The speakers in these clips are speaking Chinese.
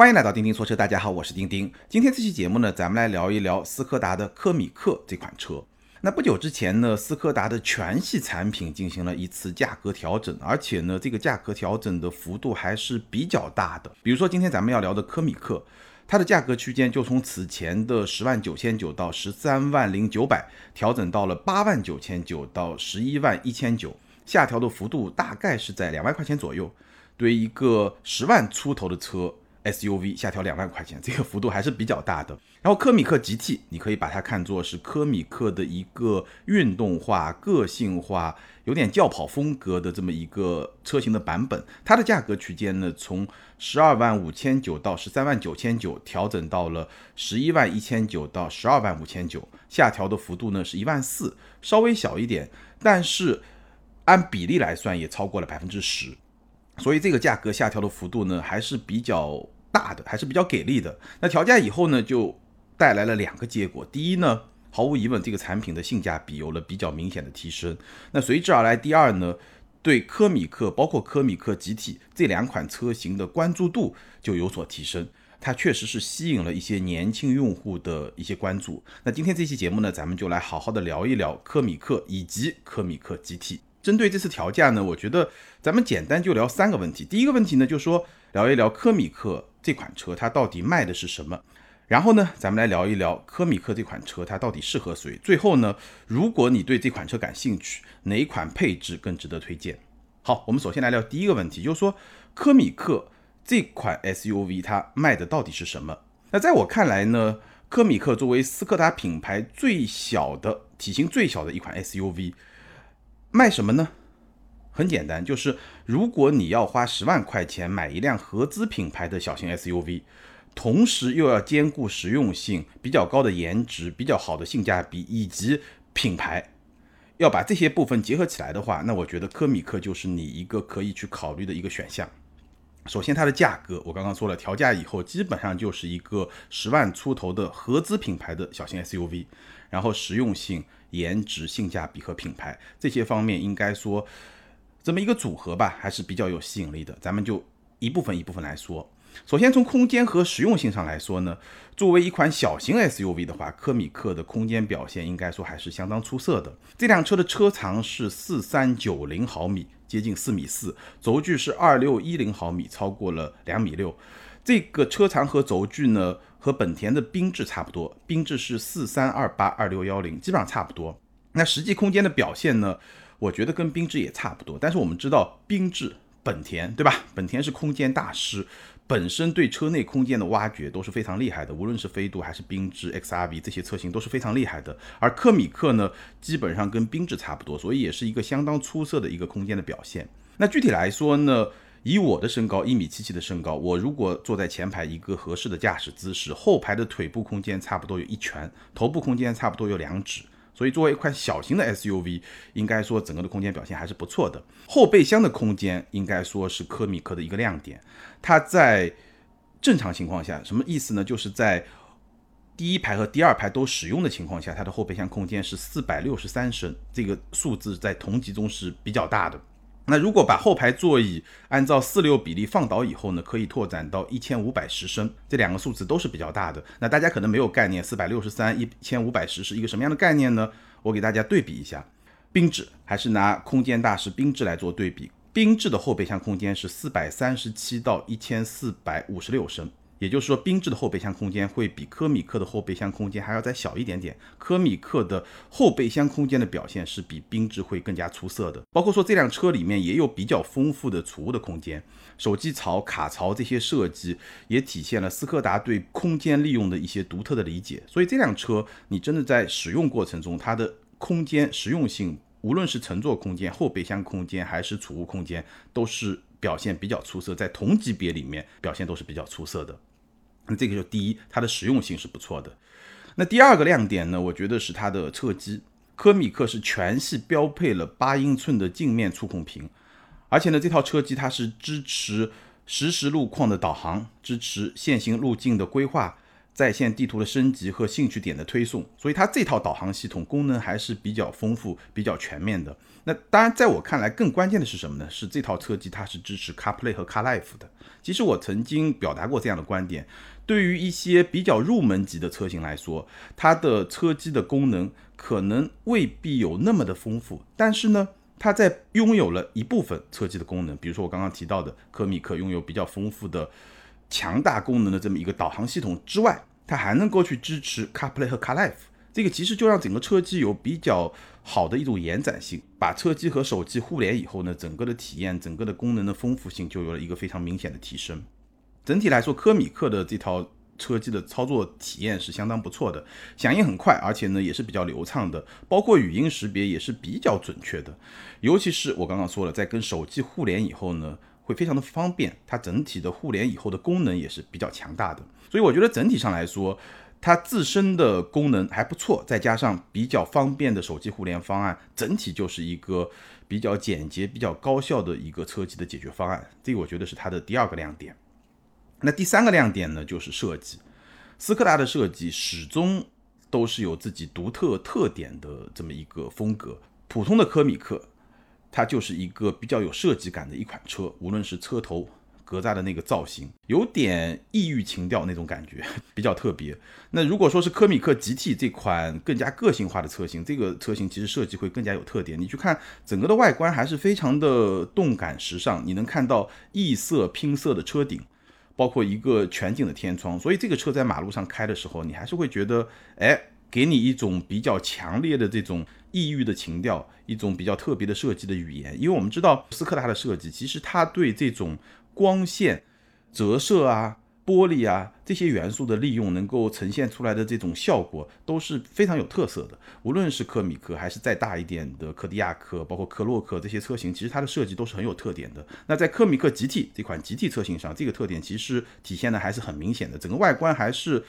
欢迎来到钉钉说车，大家好，我是钉钉。今天这期节目呢，咱们来聊一聊斯柯达的科米克这款车。那不久之前呢，斯柯达的全系产品进行了一次价格调整，而且呢，这个价格调整的幅度还是比较大的。比如说今天咱们要聊的科米克，它的价格区间就从此前的十万九千九到十三万零九百，调整到了八万九千九到十一万一千九，下调的幅度大概是在两万块钱左右。对于一个十万出头的车，SUV 下调两万块钱，这个幅度还是比较大的。然后科米克 GT，你可以把它看作是科米克的一个运动化、个性化、有点轿跑风格的这么一个车型的版本。它的价格区间呢，从十二万五千九到十三万九千九，调整到了十一万一千九到十二万五千九，下调的幅度呢是一万四，稍微小一点，但是按比例来算也超过了百分之十。所以这个价格下调的幅度呢，还是比较大的，还是比较给力的。那调价以后呢，就带来了两个结果。第一呢，毫无疑问，这个产品的性价比有了比较明显的提升。那随之而来，第二呢，对科米克，包括科米克 GT 这两款车型的关注度就有所提升。它确实是吸引了一些年轻用户的一些关注。那今天这期节目呢，咱们就来好好的聊一聊科米克以及科米克 GT。针对这次调价呢，我觉得咱们简单就聊三个问题。第一个问题呢，就说聊一聊科米克这款车它到底卖的是什么。然后呢，咱们来聊一聊科米克这款车它到底适合谁。最后呢，如果你对这款车感兴趣，哪款配置更值得推荐？好，我们首先来聊第一个问题，就是说科米克这款 SUV 它卖的到底是什么？那在我看来呢，科米克作为斯柯达品牌最小的体型最小的一款 SUV。卖什么呢？很简单，就是如果你要花十万块钱买一辆合资品牌的小型 SUV，同时又要兼顾实用性、比较高的颜值、比较好的性价比以及品牌，要把这些部分结合起来的话，那我觉得科米克就是你一个可以去考虑的一个选项。首先，它的价格我刚刚说了，调价以后基本上就是一个十万出头的合资品牌的小型 SUV，然后实用性。颜值、性价比和品牌这些方面，应该说这么一个组合吧，还是比较有吸引力的。咱们就一部分一部分来说。首先从空间和实用性上来说呢，作为一款小型 SUV 的话，科米克的空间表现应该说还是相当出色的。这辆车的车长是四三九零毫米，接近四米四，轴距是二六一零毫米，超过了两米六。这个车长和轴距呢？和本田的缤智差不多，缤智是四三二八二六幺零，基本上差不多。那实际空间的表现呢？我觉得跟缤智也差不多。但是我们知道，缤智、本田，对吧？本田是空间大师，本身对车内空间的挖掘都是非常厉害的。无论是飞度还是缤智 XRV 这些车型都是非常厉害的。而科米克呢，基本上跟缤智差不多，所以也是一个相当出色的一个空间的表现。那具体来说呢？以我的身高一米七七的身高，我如果坐在前排一个合适的驾驶姿势，后排的腿部空间差不多有一拳，头部空间差不多有两指，所以作为一款小型的 SUV，应该说整个的空间表现还是不错的。后备箱的空间应该说是科米克的一个亮点，它在正常情况下，什么意思呢？就是在第一排和第二排都使用的情况下，它的后备箱空间是四百六十三升，这个数字在同级中是比较大的。那如果把后排座椅按照四六比例放倒以后呢，可以拓展到一千五百十升，这两个数字都是比较大的。那大家可能没有概念，四百六十三一千五百十是一个什么样的概念呢？我给大家对比一下，缤智还是拿空间大师缤智来做对比，缤智的后备箱空间是四百三十七到一千四百五十六升。也就是说，缤智的后备箱空间会比科米克的后备箱空间还要再小一点点。科米克的后备箱空间的表现是比缤智会更加出色的。包括说这辆车里面也有比较丰富的储物的空间，手机槽、卡槽这些设计也体现了斯柯达对空间利用的一些独特的理解。所以这辆车你真的在使用过程中，它的空间实用性，无论是乘坐空间、后备箱空间还是储物空间，都是表现比较出色，在同级别里面表现都是比较出色的。那这个就第一，它的实用性是不错的。那第二个亮点呢，我觉得是它的侧机。科米克是全系标配了八英寸的镜面触控屏，而且呢，这套车机它是支持实时路况的导航，支持限行路径的规划，在线地图的升级和兴趣点的推送，所以它这套导航系统功能还是比较丰富、比较全面的。那当然，在我看来，更关键的是什么呢？是这套车机它是支持 CarPlay 和 CarLife 的。其实我曾经表达过这样的观点：对于一些比较入门级的车型来说，它的车机的功能可能未必有那么的丰富，但是呢，它在拥有了一部分车机的功能，比如说我刚刚提到的科米克拥有比较丰富的强大功能的这么一个导航系统之外。它还能够去支持 CarPlay 和 CarLife，这个其实就让整个车机有比较好的一种延展性。把车机和手机互联以后呢，整个的体验、整个的功能的丰富性就有了一个非常明显的提升。整体来说，科米克的这套车机的操作体验是相当不错的，响应很快，而且呢也是比较流畅的，包括语音识别也是比较准确的。尤其是我刚刚说了，在跟手机互联以后呢。会非常的方便，它整体的互联以后的功能也是比较强大的，所以我觉得整体上来说，它自身的功能还不错，再加上比较方便的手机互联方案，整体就是一个比较简洁、比较高效的一个车机的解决方案。这个我觉得是它的第二个亮点。那第三个亮点呢，就是设计。斯柯达的设计始终都是有自己独特特点的这么一个风格，普通的科米克。它就是一个比较有设计感的一款车，无论是车头格栅的那个造型，有点异域情调那种感觉，比较特别。那如果说是科米克 GT 这款更加个性化的车型，这个车型其实设计会更加有特点。你去看整个的外观还是非常的动感时尚，你能看到异色拼色的车顶，包括一个全景的天窗，所以这个车在马路上开的时候，你还是会觉得，哎，给你一种比较强烈的这种。异域的情调，一种比较特别的设计的语言，因为我们知道斯柯达的设计，其实它对这种光线折射啊、玻璃啊这些元素的利用，能够呈现出来的这种效果都是非常有特色的。无论是科米克还是再大一点的柯迪亚克，包括科洛克这些车型，其实它的设计都是很有特点的。那在科米克 GT 这款 GT 车型上，这个特点其实体现的还是很明显的，整个外观还是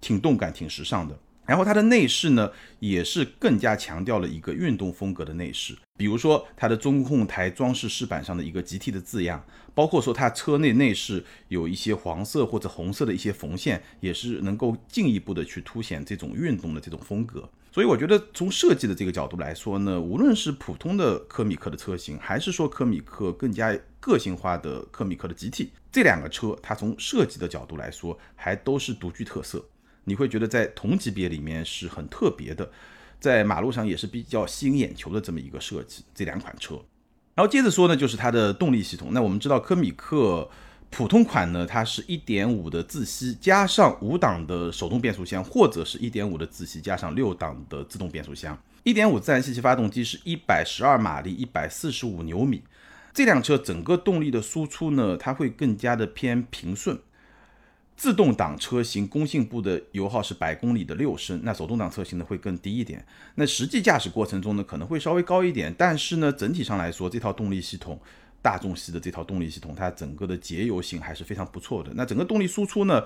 挺动感、挺时尚的。然后它的内饰呢，也是更加强调了一个运动风格的内饰，比如说它的中控台装饰饰板上的一个 GT 的字样，包括说它车内内饰有一些黄色或者红色的一些缝线，也是能够进一步的去凸显这种运动的这种风格。所以我觉得从设计的这个角度来说呢，无论是普通的科米克的车型，还是说科米克更加个性化的科米克的 GT，这两个车它从设计的角度来说，还都是独具特色。你会觉得在同级别里面是很特别的，在马路上也是比较吸引眼球的这么一个设计。这两款车，然后接着说呢，就是它的动力系统。那我们知道科米克普通款呢，它是一点五的自吸加上五档的手动变速箱，或者是一点五的自吸加上六档的自动变速箱。一点五自然吸气发动机是一百十二马力，一百四十五牛米。这辆车整个动力的输出呢，它会更加的偏平顺。自动挡车型工信部的油耗是百公里的六升，那手动挡车型呢会更低一点。那实际驾驶过程中呢可能会稍微高一点，但是呢整体上来说，这套动力系统，大众系的这套动力系统，它整个的节油性还是非常不错的。那整个动力输出呢，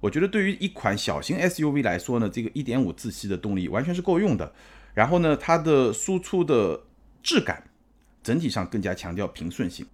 我觉得对于一款小型 SUV 来说呢，这个一点五自吸的动力完全是够用的。然后呢，它的输出的质感，整体上更加强调平顺性。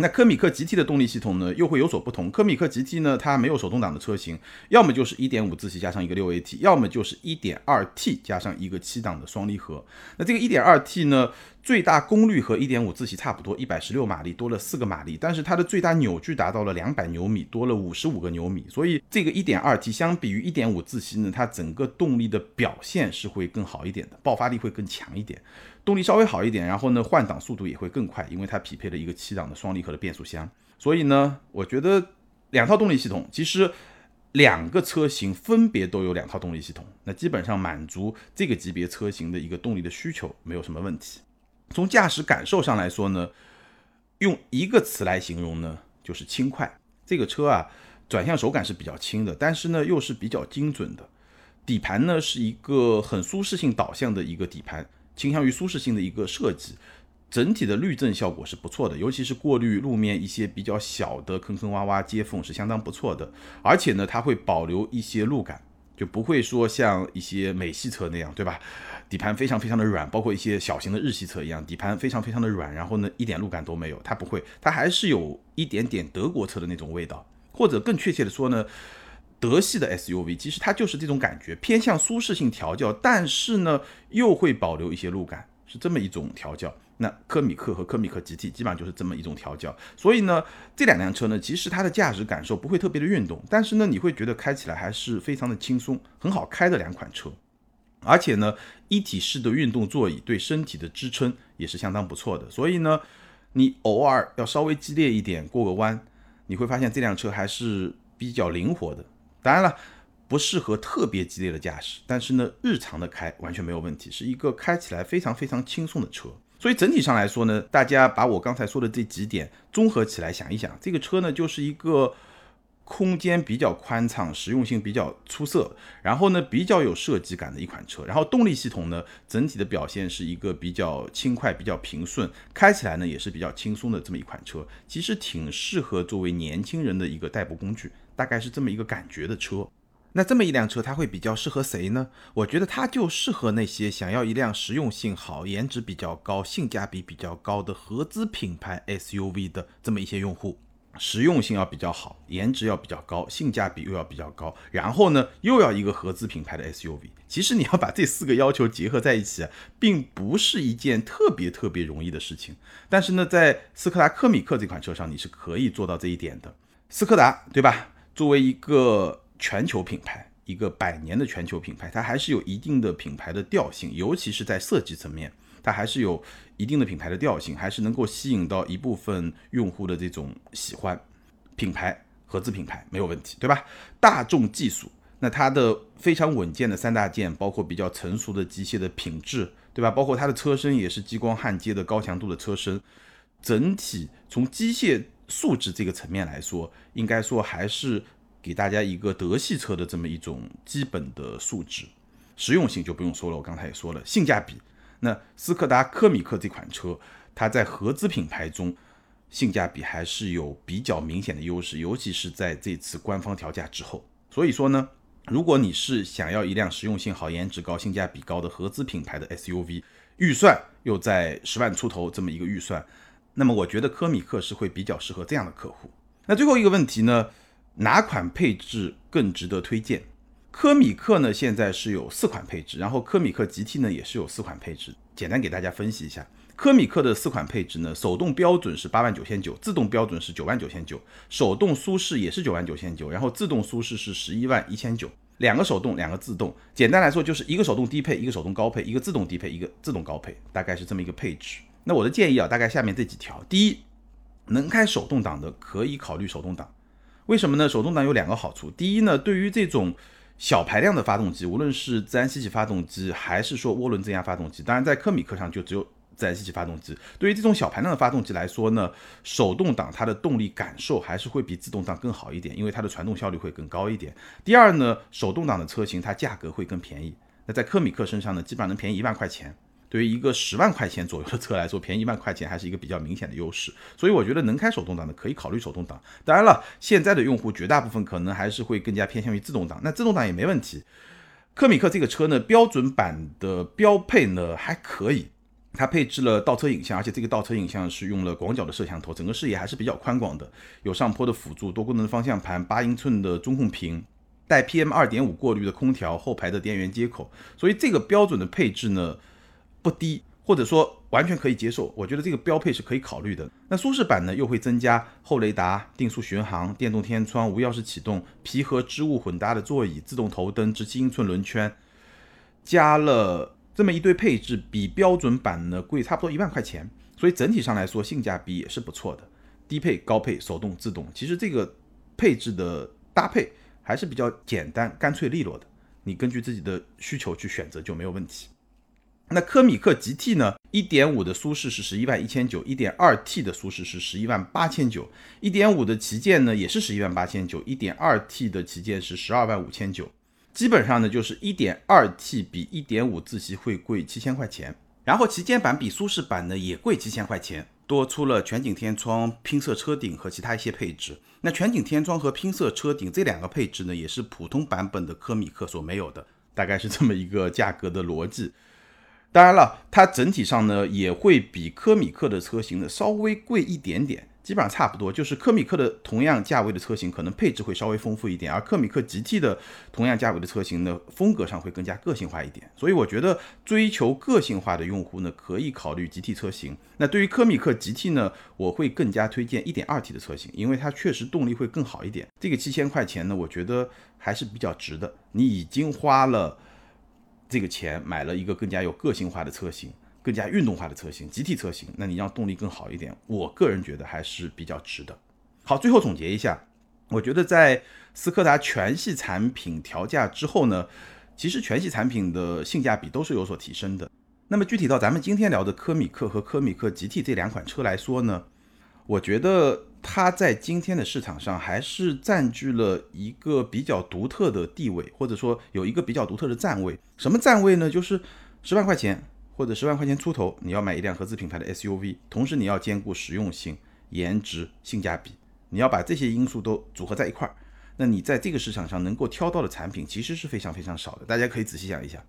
那科米克 GT 的动力系统呢，又会有所不同。科米克 GT 呢，它没有手动挡的车型，要么就是1.5自吸加上一个 6AT，要么就是 1.2T 加上一个七档的双离合。那这个 1.2T 呢，最大功率和1.5自吸差不多，116马力多了四个马力，但是它的最大扭矩达到了200牛米，多了55个牛米。所以这个 1.2T 相比于1.5自吸呢，它整个动力的表现是会更好一点的，爆发力会更强一点。动力稍微好一点，然后呢，换挡速度也会更快，因为它匹配了一个七档的双离合的变速箱。所以呢，我觉得两套动力系统，其实两个车型分别都有两套动力系统，那基本上满足这个级别车型的一个动力的需求，没有什么问题。从驾驶感受上来说呢，用一个词来形容呢，就是轻快。这个车啊，转向手感是比较轻的，但是呢，又是比较精准的。底盘呢，是一个很舒适性导向的一个底盘。倾向于舒适性的一个设计，整体的滤震效果是不错的，尤其是过滤路面一些比较小的坑坑洼洼、接缝是相当不错的。而且呢，它会保留一些路感，就不会说像一些美系车那样，对吧？底盘非常非常的软，包括一些小型的日系车一样，底盘非常非常的软，然后呢，一点路感都没有。它不会，它还是有一点点德国车的那种味道，或者更确切的说呢。德系的 SUV，其实它就是这种感觉，偏向舒适性调教，但是呢又会保留一些路感，是这么一种调教。那科米克和科米克 GT 基本上就是这么一种调教。所以呢，这两辆车呢，其实它的驾驶感受不会特别的运动，但是呢，你会觉得开起来还是非常的轻松，很好开的两款车。而且呢，一体式的运动座椅对身体的支撑也是相当不错的。所以呢，你偶尔要稍微激烈一点过个弯，你会发现这辆车还是比较灵活的。当然了，不适合特别激烈的驾驶，但是呢，日常的开完全没有问题，是一个开起来非常非常轻松的车。所以整体上来说呢，大家把我刚才说的这几点综合起来想一想，这个车呢就是一个。空间比较宽敞，实用性比较出色，然后呢比较有设计感的一款车，然后动力系统呢整体的表现是一个比较轻快、比较平顺，开起来呢也是比较轻松的这么一款车，其实挺适合作为年轻人的一个代步工具，大概是这么一个感觉的车。那这么一辆车它会比较适合谁呢？我觉得它就适合那些想要一辆实用性好、颜值比较高、性价比比较高的合资品牌 SUV 的这么一些用户。实用性要比较好，颜值要比较高，性价比又要比较高，然后呢，又要一个合资品牌的 SUV。其实你要把这四个要求结合在一起，并不是一件特别特别容易的事情。但是呢，在斯柯达柯米克这款车上，你是可以做到这一点的。斯柯达，对吧？作为一个全球品牌，一个百年的全球品牌，它还是有一定的品牌的调性，尤其是在设计层面。它还是有一定的品牌的调性，还是能够吸引到一部分用户的这种喜欢。品牌合资品牌没有问题，对吧？大众技术，那它的非常稳健的三大件，包括比较成熟的机械的品质，对吧？包括它的车身也是激光焊接的高强度的车身，整体从机械素质这个层面来说，应该说还是给大家一个德系车的这么一种基本的素质。实用性就不用说了，我刚才也说了，性价比。那斯柯达柯米克这款车，它在合资品牌中性价比还是有比较明显的优势，尤其是在这次官方调价之后。所以说呢，如果你是想要一辆实用性好、颜值高、性价比高的合资品牌的 SUV，预算又在十万出头这么一个预算，那么我觉得柯米克是会比较适合这样的客户。那最后一个问题呢，哪款配置更值得推荐？科米克呢，现在是有四款配置，然后科米克 GT 呢也是有四款配置。简单给大家分析一下，科米克的四款配置呢，手动标准是八万九千九，自动标准是九万九千九，手动舒适也是九万九千九，然后自动舒适是十一万一千九，两个手动，两个自动。简单来说就是一个手动低配，一个手动高配，一个自动低配，一个自动高配，大概是这么一个配置。那我的建议啊，大概下面这几条：第一，能开手动挡的可以考虑手动挡，为什么呢？手动挡有两个好处，第一呢，对于这种小排量的发动机，无论是自然吸气发动机还是说涡轮增压发动机，当然在科米克上就只有自然吸气发动机。对于这种小排量的发动机来说呢，手动挡它的动力感受还是会比自动挡更好一点，因为它的传动效率会更高一点。第二呢，手动挡的车型它价格会更便宜。那在科米克身上呢，基本上能便宜一万块钱。对于一个十万块钱左右的车来说，便宜一万块钱还是一个比较明显的优势。所以我觉得能开手动挡的可以考虑手动挡。当然了，现在的用户绝大部分可能还是会更加偏向于自动挡。那自动挡也没问题。科米克这个车呢，标准版的标配呢还可以，它配置了倒车影像，而且这个倒车影像是用了广角的摄像头，整个视野还是比较宽广的。有上坡的辅助，多功能方向盘，八英寸的中控屏，带 PM 二点五过滤的空调，后排的电源接口。所以这个标准的配置呢。不低，或者说完全可以接受，我觉得这个标配是可以考虑的。那舒适版呢，又会增加后雷达、定速巡航、电动天窗、无钥匙启动、皮和织物混搭的座椅、自动头灯、十七英寸轮圈，加了这么一堆配置，比标准版呢贵差不多一万块钱。所以整体上来说，性价比也是不错的。低配、高配、手动、自动，其实这个配置的搭配还是比较简单、干脆利落的。你根据自己的需求去选择就没有问题。那科米克 GT 呢？一点五的舒适是十一万一千九，一点二 T 的舒适是十一万八千九，一点五的旗舰呢也是十一万八千九，一点二 T 的旗舰是十二万五千九。基本上呢就是一点二 T 比一点五自吸会贵七千块钱，然后旗舰版比舒适版呢也贵七千块钱，多出了全景天窗、拼色车顶和其他一些配置。那全景天窗和拼色车顶这两个配置呢也是普通版本的科米克所没有的，大概是这么一个价格的逻辑。当然了，它整体上呢也会比科米克的车型呢稍微贵一点点。基本上差不多，就是科米克的同样价位的车型，可能配置会稍微丰富一点，而科米克 GT 的同样价位的车型呢，风格上会更加个性化一点。所以我觉得追求个性化的用户呢，可以考虑 GT 车型。那对于科米克 GT 呢，我会更加推荐 1.2T 的车型，因为它确实动力会更好一点。这个七千块钱呢，我觉得还是比较值的。你已经花了这个钱买了一个更加有个性化的车型。更加运动化的车型，集体车型，那你让动力更好一点，我个人觉得还是比较值的。好，最后总结一下，我觉得在斯柯达全系产品调价之后呢，其实全系产品的性价比都是有所提升的。那么具体到咱们今天聊的科米克和科米克 GT 这两款车来说呢，我觉得它在今天的市场上还是占据了一个比较独特的地位，或者说有一个比较独特的站位。什么站位呢？就是十万块钱。或者十万块钱出头，你要买一辆合资品牌的 SUV，同时你要兼顾实用性、颜值、性价比，你要把这些因素都组合在一块儿，那你在这个市场上能够挑到的产品其实是非常非常少的。大家可以仔细想一想，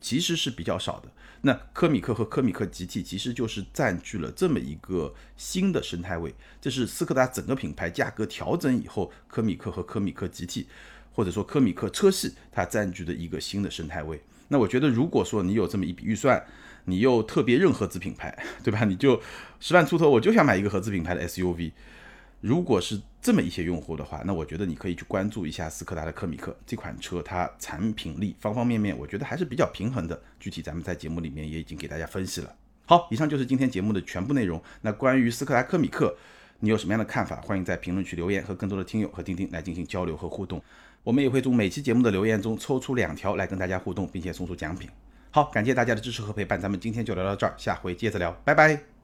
其实是比较少的。那科米克和科米克 GT 其实就是占据了这么一个新的生态位，这是斯柯达整个品牌价格调整以后，科米克和科米克 GT，或者说科米克车系它占据的一个新的生态位。那我觉得，如果说你有这么一笔预算，你又特别认合资品牌，对吧？你就十万出头，我就想买一个合资品牌的 SUV。如果是这么一些用户的话，那我觉得你可以去关注一下斯柯达的科米克这款车，它产品力方方面面，我觉得还是比较平衡的。具体咱们在节目里面也已经给大家分析了。好，以上就是今天节目的全部内容。那关于斯柯达科米克，你有什么样的看法？欢迎在评论区留言，和更多的听友和钉钉来进行交流和互动。我们也会从每期节目的留言中抽出两条来跟大家互动，并且送出奖品。好，感谢大家的支持和陪伴，咱们今天就聊到这儿，下回接着聊，拜拜。